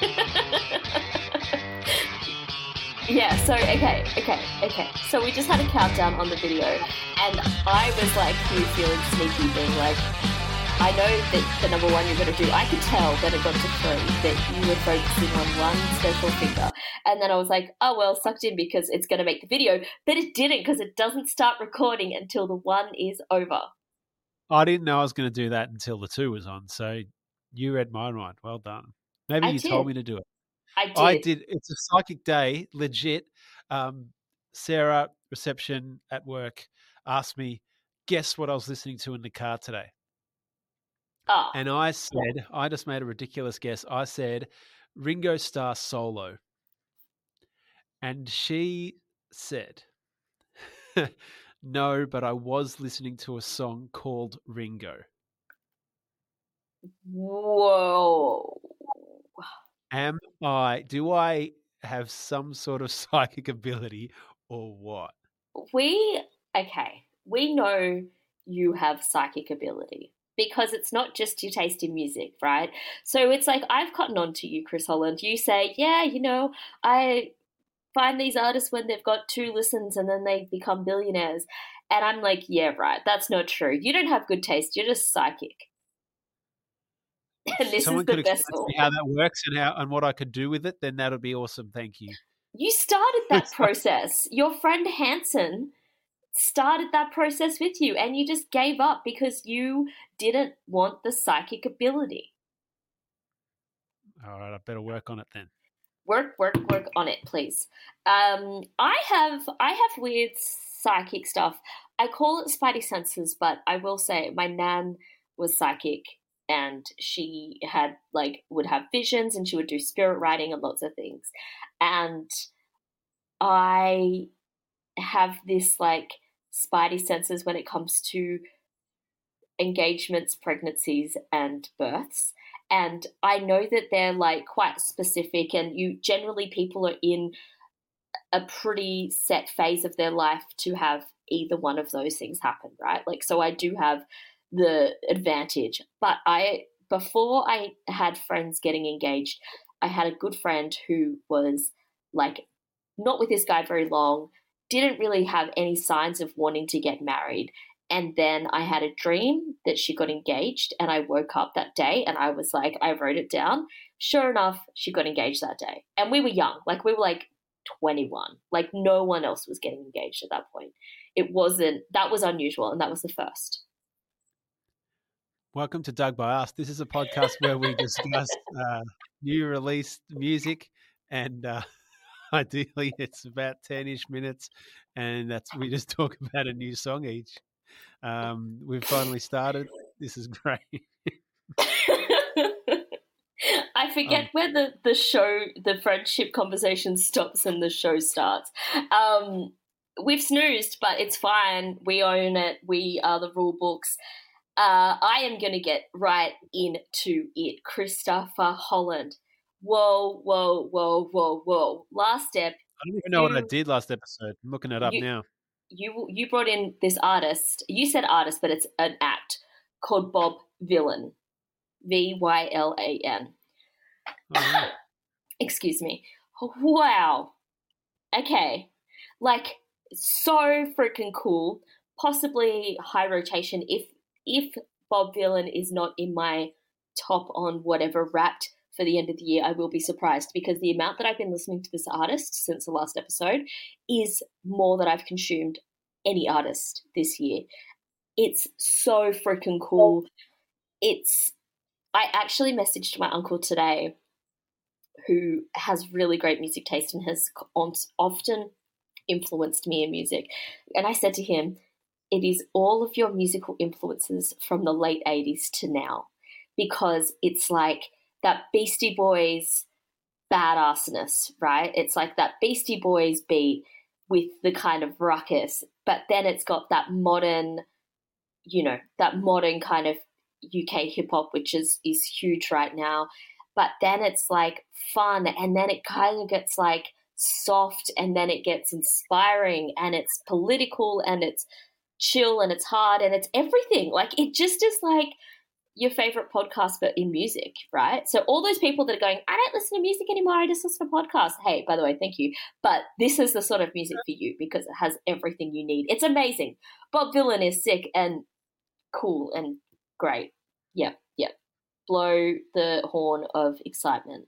yeah, so okay, okay, okay. So we just had a countdown on the video, and I was like you feeling sneaky, being like, I know that the number one you're going to do, I could tell that it got to three, that you were focusing on one special finger. And then I was like, oh, well, sucked in because it's going to make the video. But it didn't because it doesn't start recording until the one is over. I didn't know I was going to do that until the two was on. So you read my mind. Well done. Maybe I you did. told me to do it. I did. I did. It's a psychic day, legit. Um, Sarah, reception at work, asked me, guess what I was listening to in the car today? Oh, And I said, I just made a ridiculous guess. I said, Ringo Starr solo. And she said, no, but I was listening to a song called Ringo. whoa. Am I, do I have some sort of psychic ability or what? We, okay, we know you have psychic ability because it's not just your taste in music, right? So it's like I've gotten on to you, Chris Holland. You say, yeah, you know, I find these artists when they've got two listens and then they become billionaires. And I'm like, yeah, right, that's not true. You don't have good taste, you're just psychic. And this Someone is the could vessel. how that works and how and what I could do with it, then that would be awesome. Thank you. You started that process. Your friend Hanson started that process with you, and you just gave up because you didn't want the psychic ability. All right, I better work on it then. Work, work, work on it, please. Um, I have, I have weird psychic stuff. I call it spidey senses, but I will say my nan was psychic, and she had like would have visions, and she would do spirit writing and lots of things, and I have this like spidey senses when it comes to engagements, pregnancies, and births. And I know that they're like quite specific, and you generally people are in a pretty set phase of their life to have either one of those things happen, right? Like, so I do have the advantage. But I, before I had friends getting engaged, I had a good friend who was like not with this guy very long, didn't really have any signs of wanting to get married. And then I had a dream that she got engaged, and I woke up that day and I was like, I wrote it down. Sure enough, she got engaged that day. And we were young, like, we were like 21. Like, no one else was getting engaged at that point. It wasn't, that was unusual, and that was the first. Welcome to Dug by Us. This is a podcast where we discuss uh, new released music, and uh, ideally, it's about ten-ish minutes, and that's we just talk about a new song each. Um, we've finally started. This is great. I forget Um, where the, the show, the friendship conversation stops and the show starts. Um, we've snoozed, but it's fine. We own it. We are the rule books. Uh, I am going to get right into it. Christopher Holland. Whoa, whoa, whoa, whoa, whoa. Last step, I don't even know what I did last episode. I'm looking it up You- now. you you brought in this artist. You said artist, but it's an act called Bob Vylan. V Y L A N. Oh. Excuse me. Wow. Okay. Like so freaking cool. Possibly high rotation if if Bob Vylan is not in my top on whatever wrapped for the end of the year, I will be surprised because the amount that I've been listening to this artist since the last episode is more than I've consumed any artist this year. It's so freaking cool. It's I actually messaged my uncle today who has really great music taste and has often influenced me in music. And I said to him, it is all of your musical influences from the late 80s to now because it's like that Beastie Boys badassness, right? It's like that Beastie Boys beat with the kind of ruckus, but then it's got that modern, you know, that modern kind of UK hip hop, which is is huge right now. But then it's like fun, and then it kind of gets like soft, and then it gets inspiring, and it's political, and it's chill, and it's hard, and it's everything. Like it just is like your favorite podcast, but in music, right? So all those people that are going, I don't listen to music anymore. I just listen to podcasts. Hey, by the way, thank you. But this is the sort of music for you because it has everything you need. It's amazing. Bob Vylan is sick and cool and great. Yep, yep. Blow the horn of excitement.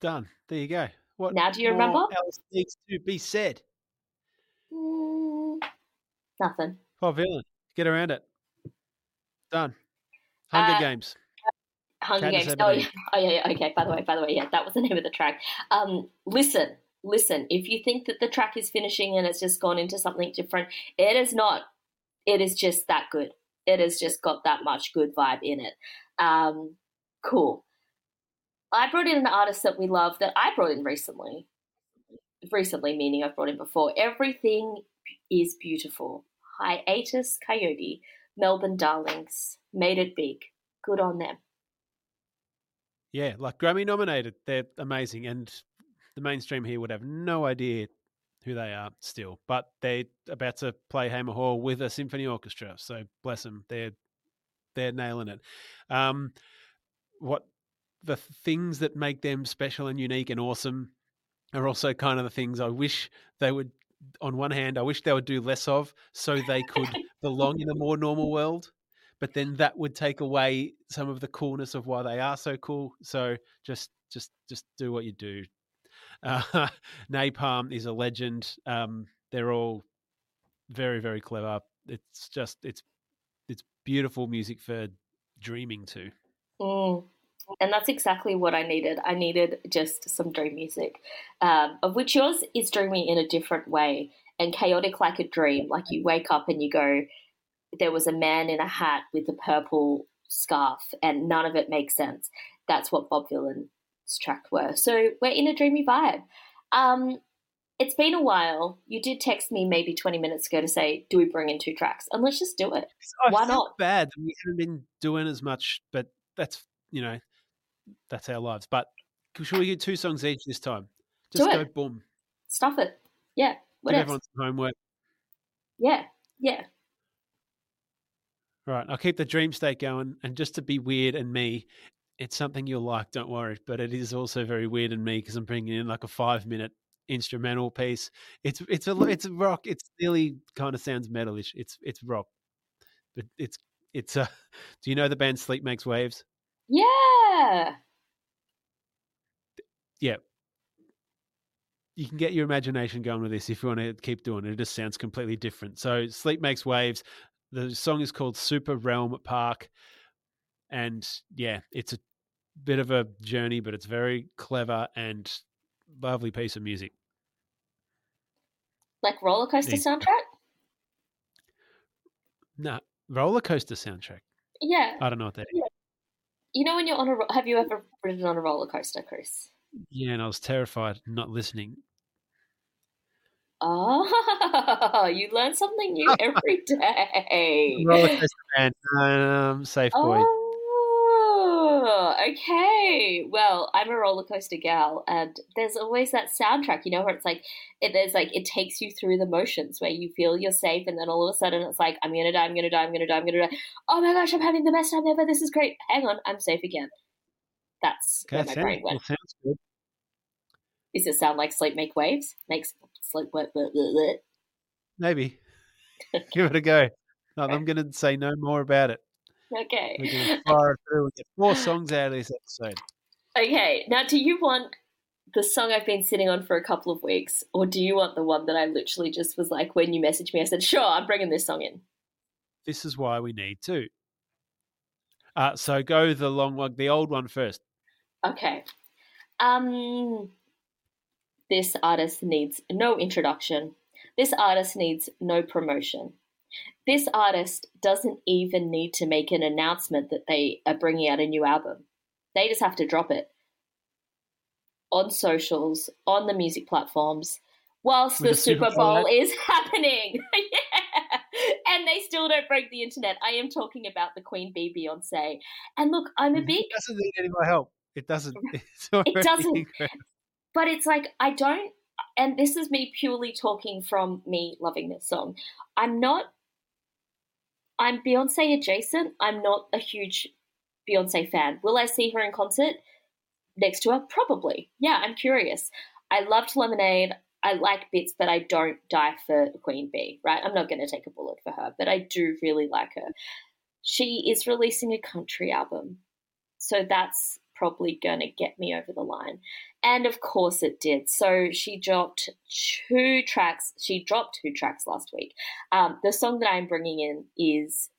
Done. There you go. What Now do you remember? else needs to be said? Mm, nothing. Oh, villain. Get around it. Done. Hunger Uh, Games. Hunger Games. Oh yeah. oh yeah, yeah. Okay. By the way, by the way, yeah, that was the name of the track. Um, listen, listen. If you think that the track is finishing and it's just gone into something different, it is not. It is just that good. It has just got that much good vibe in it. Um, cool. I brought in an artist that we love that I brought in recently. Recently, meaning I've brought in before. Everything is beautiful. Hiatus Kaiyote, Melbourne Darlings, made it big. Good on them. Yeah, like Grammy nominated. They're amazing. And the mainstream here would have no idea who they are still. But they're about to play Hamer Hall with a symphony orchestra. So bless them. They're they're nailing it. Um, what the things that make them special and unique and awesome are also kind of the things I wish they would on one hand, I wish they would do less of so they could belong in a more normal world. But then that would take away some of the coolness of why they are so cool. So just just just do what you do. Uh, Nai Palm is a legend. Um, they're all very very clever. It's just it's it's beautiful music for dreaming to. Mm. And that's exactly what I needed. I needed just some dream music, um, of which yours is dreamy in a different way and chaotic like a dream. Like you wake up and you go, there was a man in a hat with a purple scarf, and none of it makes sense. That's what Bob Vylan's track were. So we're in a dreamy vibe. Um, it's been a while. You did text me maybe 20 minutes ago to say, do we bring in two tracks? And let's just do it. I Why not? Bad. We haven't been doing as much, but that's you know, that's our lives. But should we do two songs each this time? Do Just go it. boom. Stuff it. Yeah. What Give everyone some homework. Yeah. Yeah. Right. I'll keep the dream state going. And just to be weird and me, it's something you'll like, don't worry. But it is also very weird and me because I'm bringing in like a five minute instrumental piece. It's it's a hmm. it's a rock. It's nearly kind of sounds metalish. It's it's rock, but it's it's uh, a. Do you know the band Sleep Makes Waves? Yeah. Yeah. You can get your imagination going with this if you want to keep doing it. It just sounds completely different. So Sleep Makes Waves. The song is called Super Realm Park. And yeah, it's a bit of a journey, but it's very clever and lovely piece of music. Like roller coaster go. soundtrack? No, roller coaster soundtrack. Yeah. I don't know what that is. You know when you're on a have you ever ridden on a roller coaster, Chris? Yeah, and I was terrified not listening. Oh, you learn something new every day. Roller coaster band. Um, safe boy. Oh, okay. Well, I'm a roller coaster gal, and there's always that soundtrack, you know, where it's like, it, there's like, it takes you through the motions where you feel you're safe, and then all of a sudden it's like, I'm gonna die, I'm gonna die, I'm gonna die, I'm gonna die. Oh my gosh, I'm having the best time ever. This is great. Hang on, I'm safe again. That's Okay, where my sounds, brain went. sounds good. Does it sound like sleep make waves? Makes sleep. Bleh, bleh, bleh, bleh. Maybe. Give it a go. No, I'm going to say no more about it. We're Okay. going to fire through and get four songs out of this episode. Okay. Now, do you want the song I've been sitting on for a couple of weeks, or do you want the one that I literally just was like, when you messaged me, I said, sure, I'm bringing this song in. This is why we need two. Uh, so go the long one, the old one first. Okay. Um, this artist needs no introduction. This artist needs no promotion. This artist doesn't even need to make an announcement that they are bringing out a new album. They just have to drop it on socials, on the music platforms, whilst With the Super Super Bowl is happening. yeah. And they still don't break the internet. I am talking about the Queen Bee Beyonce. And look, I'm a big It doesn't need any more help. It doesn't. Already doesn't. incredible. but it's like I don't and this is me purely talking from me loving this song. I'm not I'm Beyonce adjacent. I'm not a huge Beyonce fan. Will I see her in concert next to her? Probably. Yeah, I'm curious. I loved Lemonade. I like bits, but I don't die for Queen Bee, right? I'm not going to take a bullet for her, but I do really like her. She is releasing a country album. So that's probably going to get me over the line. And of course it did. So she dropped two tracks. She dropped two tracks last week. Um, the song that I'm bringing in is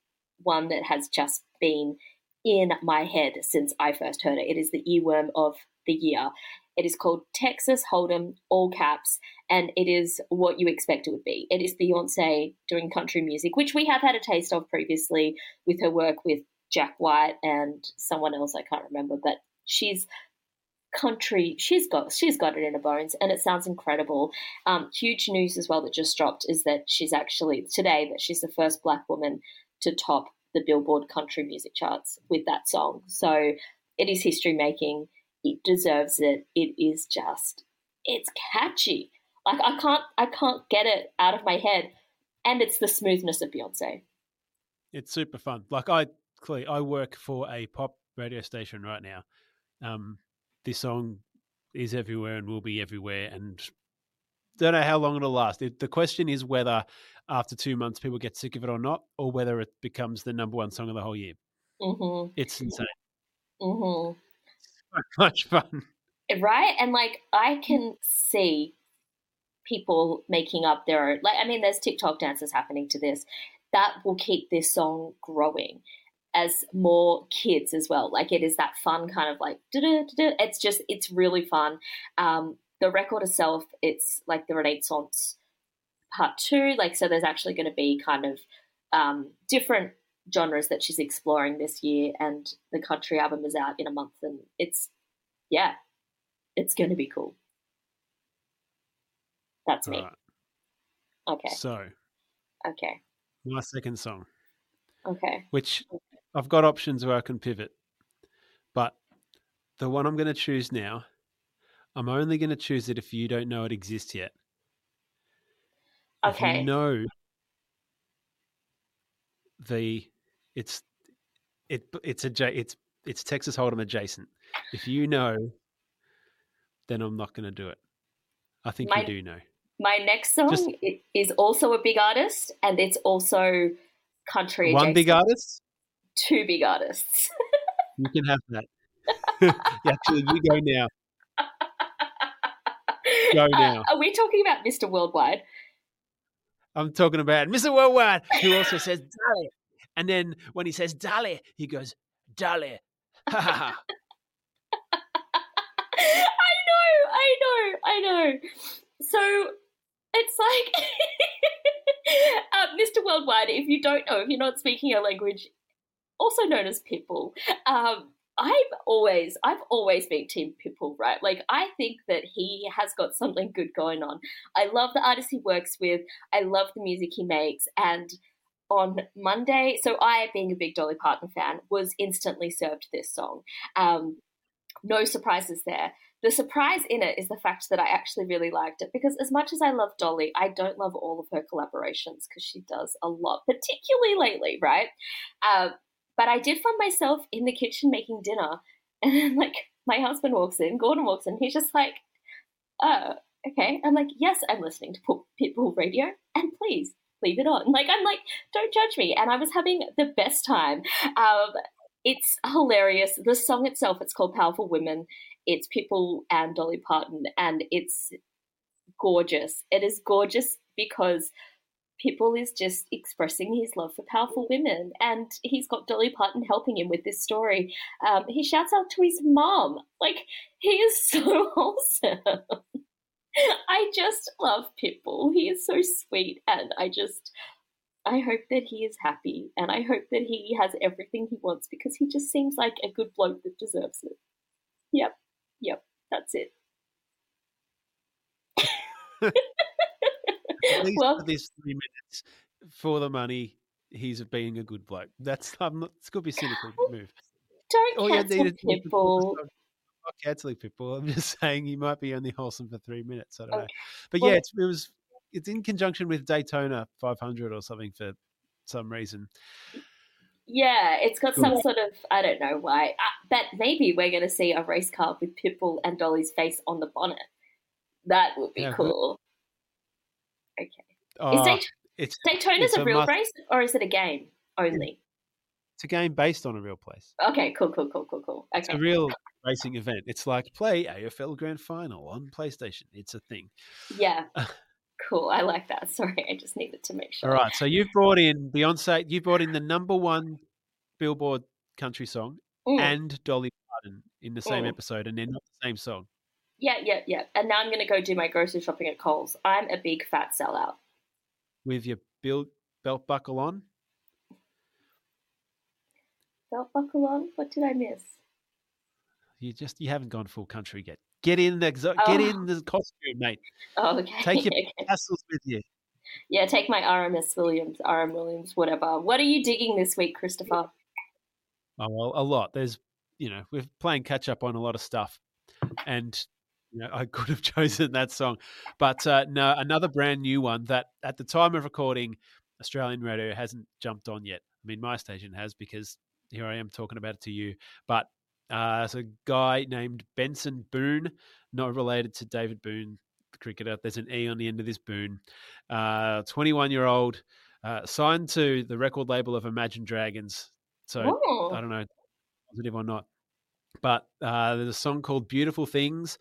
one that has just been in my head since I first heard it. It is the earworm of the year. It is called Texas Hold'em, all caps, and it is what you expect it would be. It is Beyonce doing country music, which we have had a taste of previously with her work with Jack White and someone else I can't remember, but she's country she's got she's got it in her bones and it sounds incredible. Um, huge news as well that just dropped is that she's actually today that she's the first black woman to top the billboard country music charts with that song. So it is history making. It deserves it. It is just it's catchy. Like i can't i can't get it out of my head. And it's the smoothness of beyonce. It's super fun. Like i clearly, i work for a pop radio station right now um, this song is everywhere and will be everywhere, and don't know how long it'll last. It, the question is whether after two months people get sick of it or not, or whether it becomes the number one song of the whole year. Mm-hmm. It's insane. Mm-hmm. So much fun, right? And like I can see people making up their own. Like I mean, there's TikTok dances happening to this. That will keep this song growing as more kids as well. Like it is that fun kind of like it's just it's really fun. Um, the record itself, it's like the Renaissance part two. Like so, there's actually going to be kind of um, different genres that she's exploring this year, and the country album is out in a month, and it's yeah, it's going to be cool. That's me. Right. Okay. So. Okay. My second song. Okay. Which I've got options where I can pivot, but the one I'm going to choose now, I'm only going to choose it if you don't know it exists yet. Okay. If you know the it's it it's a it's it's Texas Hold'em adjacent. If you know, then I'm not going to do it. I think my, you do know. My next song Just, is also a big artist, and it's also country. One adjacent. big artist two big artists. you can have that. Actually, you go now. Go uh, now. Uh, are we talking about Mr. Worldwide? I'm talking about Mr. Worldwide, who also says Dolly. And then when he says Dolly, he goes, Dolly. I know, I know, I know. So it's like uh, Mr. Worldwide, if you don't know, if you're not speaking a language also known as Pitbull. Um, I've always, I've always been Team Pitbull, right? Like, I think that he has got something good going on. I love the artists he works with. I love the music he makes. And on Monday, so I, being a big Dolly Parton fan, was instantly served this song. Um, no surprises there. The surprise in it is the fact that I actually really liked it because, as much as I love Dolly, I don't love all of her collaborations because she does a lot, particularly lately, right? Uh, but I did find myself in the kitchen making dinner, and then like my husband walks in, Gordon walks in, he's just like, "Oh, okay." I'm like, "Yes, I'm listening to Pitbull Radio, and please leave it on." Like I'm like, "Don't judge me," and I was having the best time. Um, it's hilarious. The song itself, it's called Powerful Women. It's Pitbull and Dolly Parton, and it's gorgeous. It is gorgeous because Pitbull is just expressing his love for powerful women, and he's got Dolly Parton helping him with this story. Um, he shouts out to his mom, like he is so wholesome. I just love Pitbull. He is so sweet, and I just, I hope that he is happy, and I hope that he has everything he wants because he just seems like a good bloke that deserves it. Yep, yep, that's it. At least well, for this three minutes for the money, he's being a good bloke. That's I'm not. It's gonna be cynical move. Don't All cancel. I'm not canceling Pitbull. I'm just saying he might be only wholesome for three minutes. I don't okay. know. But well, yeah, it was. It's in conjunction with Daytona 500 or something for some reason. Yeah, it's got some sort of I don't know why, uh, but maybe we're going to see a race car with Pitbull and Dolly's face on the bonnet. That would be Yeah. cool. Okay, is Daytona, Dayt- it's Daytona's it's a a real must- race or is it a game only? it's a game based on a real place. Okay, cool, cool, cool, cool, cool. It's Okay, a real racing event. It's like play AFL Grand Final on PlayStation. It's a thing. yeah, cool. I like that. Sorry, I just needed to make sure. All right. So you've brought in Beyonce. You brought in the number one Billboard country song Mm. and Dolly Parton in the same Mm. episode, and they're not the same song. Yeah, yeah, yeah. And now I'm going to go do my grocery shopping at Coles. I'm a big fat sellout. With your belt belt buckle on. Belt buckle on. What did I miss? You just you haven't gone full country yet. Get in the exo- Oh. get in the costume, mate. Oh, okay. Take your okay. tassels with you. Yeah, take my RMS Williams, RM Williams, whatever. What are you digging this week, Christopher? Oh well, a lot. There's you know we're playing catch up on a lot of stuff, and you know I could have chosen that song, but uh, no, another brand new one that at the time of recording, Australian radio hasn't jumped on yet. I mean, my station has because here I am talking about it to you. But uh, it's a guy named Benson Boone, not related to David Boon, the cricketer. There's an E on the end of this Boone. Uh, 21 year old, uh, signed to the record label of Imagine Dragons. So I Oh, don't know positive or not. But uh, there's a song called "Beautiful Things,"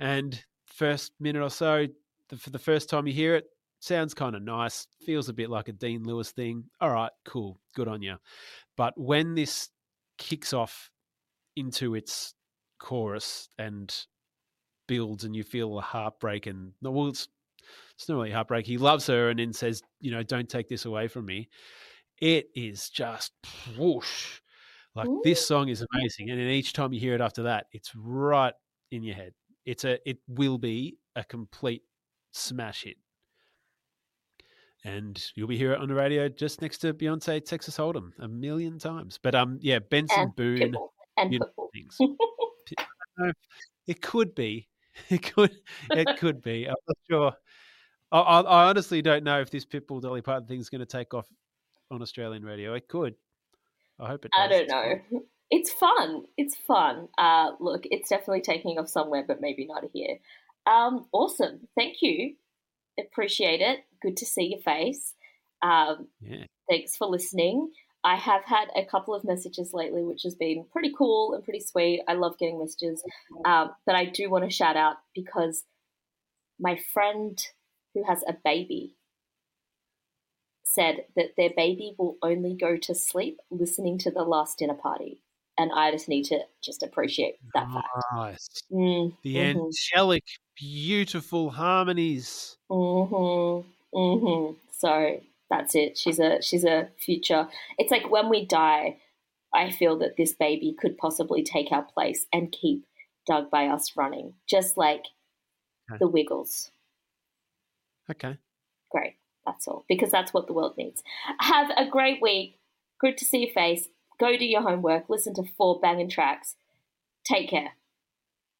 and first minute or so, the, for the first time you hear it, sounds kind of nice. Feels a bit like a Dean Lewis thing. All right, cool, good on you. But when this kicks off into its chorus and builds, and you feel the heartbreak, and well, it's, it's not really heartbreak. He loves her, and then says, "You know, don't take this away from me." It is just whoosh. Like this song is amazing, and then each time you hear it after that, it's right in your head. It's a it will be a complete smash hit, and you'll be here on the radio just next to Beyonce Texas Hold'em a million times. But um, yeah, Benson and Boone. And Pitbull. things. P- I don't know. It could be, it could, it could be. I'm not sure. I, I, I honestly don't know if this Pitbull Dolly Parton thing is going to take off on Australian radio. It could. I hope it. Does. I don't know. It's fun. It's fun. Uh, look, it's definitely taking off somewhere, but maybe not here. Um, awesome. Thank you. Appreciate it. Good to see your face. Um, Yeah. thanks for listening. I have had a couple of messages lately, which has been pretty cool and pretty sweet. I love getting messages. Um, but I do want to shout out because my friend who has a baby said that their baby will only go to sleep listening to the last dinner party. And I just need to just appreciate that fact. Mm, The mhm. angelic, beautiful harmonies. Mhm. Mhm. So that's it. She's a she's a future. It's like when we die, I feel that this baby could possibly take our place and keep Dug by us running, just like Okay. the Wiggles. Okay. Great. That's all because that's what the world needs. Have a great week. Good to see your face. Go do your homework. Listen to four banging tracks. Take care.